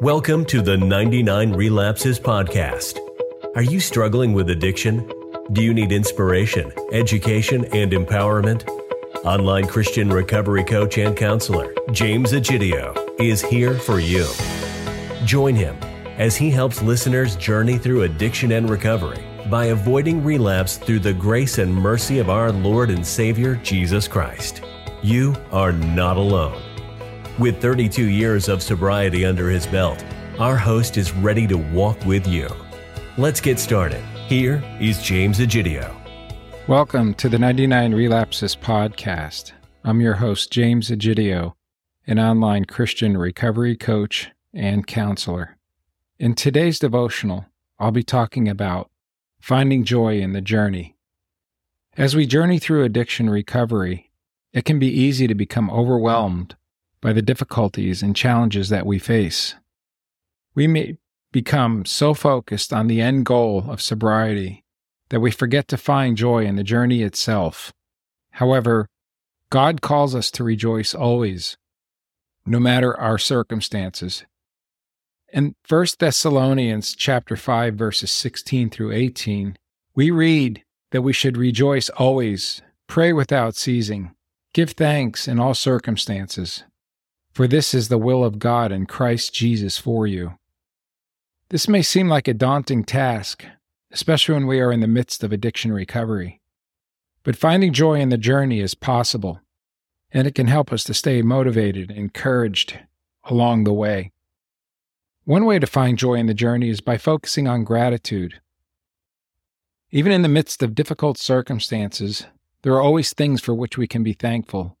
Welcome to the 99 Relapses Podcast. Are you struggling with addiction? Do you need inspiration, education, and empowerment? Online Christian recovery coach and counselor James Egidio is here for you. Join him as he helps listeners journey through addiction and recovery by avoiding relapse through the grace and mercy of our Lord and Savior Jesus Christ. You are not alone. With 32 years of sobriety under his belt, our host is ready to walk with you. Let's get started. Here is James Egidio. Welcome to the 99 Relapses Podcast. I'm your host, James Egidio, an online Christian recovery coach and counselor. In today's devotional, I'll be talking about finding joy in the journey. As we journey through addiction recovery, it can be easy to become overwhelmed by the difficulties and challenges that we face. We may become so focused on the end goal of sobriety that we forget to find joy in the journey itself. However, God calls us to rejoice always, no matter our circumstances. In 1 Thessalonians chapter 5 verses 16 through 18, we read that we should rejoice always, pray without ceasing, give thanks in all circumstances, for this is the will of God in Christ Jesus for you. This may seem like a daunting task, especially when we are in the midst of addiction recovery. But finding joy in the journey is possible, and it can help us to stay motivated and encouraged along the way. One way to find joy in the journey is by focusing on gratitude. Even in the midst of difficult circumstances, there are always things for which we can be thankful.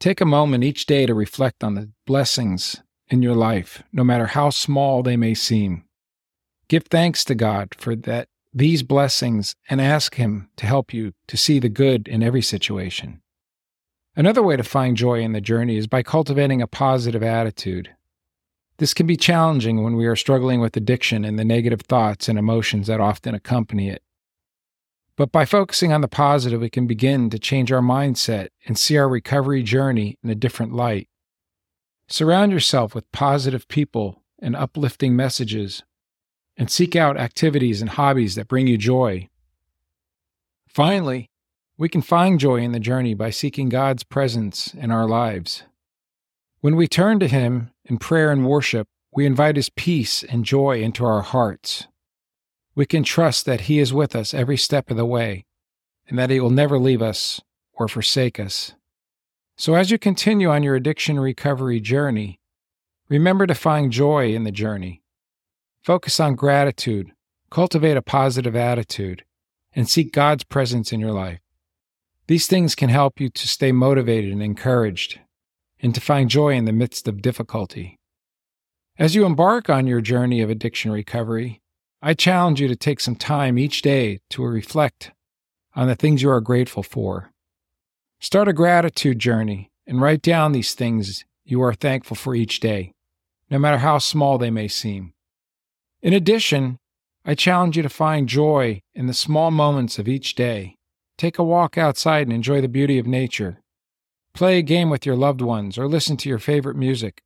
Take a moment each day to reflect on the blessings in your life, no matter how small they may seem. Give thanks to God for that these blessings and ask him to help you to see the good in every situation. Another way to find joy in the journey is by cultivating a positive attitude. This can be challenging when we are struggling with addiction and the negative thoughts and emotions that often accompany it. But by focusing on the positive, we can begin to change our mindset and see our recovery journey in a different light. Surround yourself with positive people and uplifting messages, and seek out activities and hobbies that bring you joy. Finally, we can find joy in the journey by seeking God's presence in our lives. When we turn to Him in prayer and worship, we invite His peace and joy into our hearts we can trust that He is with us every step of the way and that He will never leave us or forsake us. So, as you continue on your addiction recovery journey, remember to find joy in the journey. Focus on gratitude, cultivate a positive attitude, and seek God's presence in your life. These things can help you to stay motivated and encouraged, and to find joy in the midst of difficulty. As you embark on your journey of addiction recovery, I challenge you to take some time each day to reflect on the things you are grateful for. Start a gratitude journey and write down these things you are thankful for each day, no matter how small they may seem. In addition, I challenge you to find joy in the small moments of each day. Take a walk outside and enjoy the beauty of nature. Play a game with your loved ones or listen to your favorite music.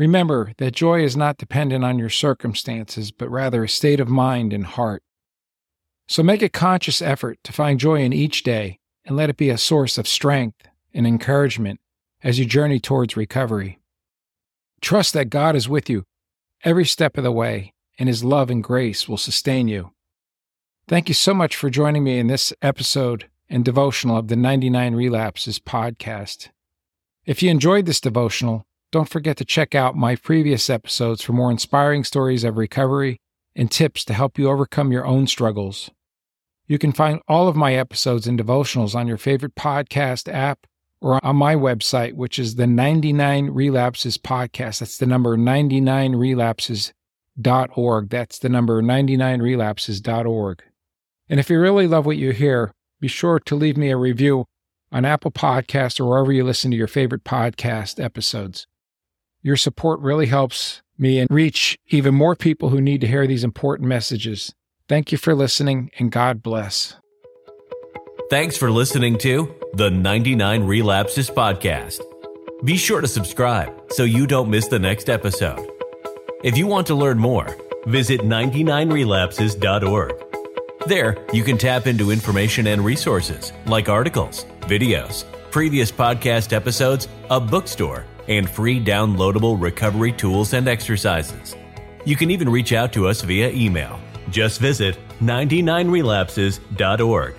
Remember that joy is not dependent on your circumstances, but rather a state of mind and heart. So make a conscious effort to find joy in each day and let it be a source of strength and encouragement as you journey towards recovery. Trust that God is with you every step of the way, and His love and grace will sustain you. Thank you so much for joining me in this episode and devotional of the 99 Relapses podcast. If you enjoyed this devotional, don't forget to check out my previous episodes for more inspiring stories of recovery and tips to help you overcome your own struggles. You can find all of my episodes and devotionals on your favorite podcast app or on my website, which is the 99 Relapses Podcast. That's the number 99relapses.org. That's the number 99relapses.org. And if you really love what you hear, be sure to leave me a review on Apple Podcasts or wherever you listen to your favorite podcast episodes. Your support really helps me and reach even more people who need to hear these important messages. Thank you for listening and God bless. Thanks for listening to the 99 Relapses Podcast. Be sure to subscribe so you don't miss the next episode. If you want to learn more, visit 99relapses.org. There, you can tap into information and resources like articles, videos, previous podcast episodes, a bookstore, and free downloadable recovery tools and exercises. You can even reach out to us via email. Just visit 99relapses.org.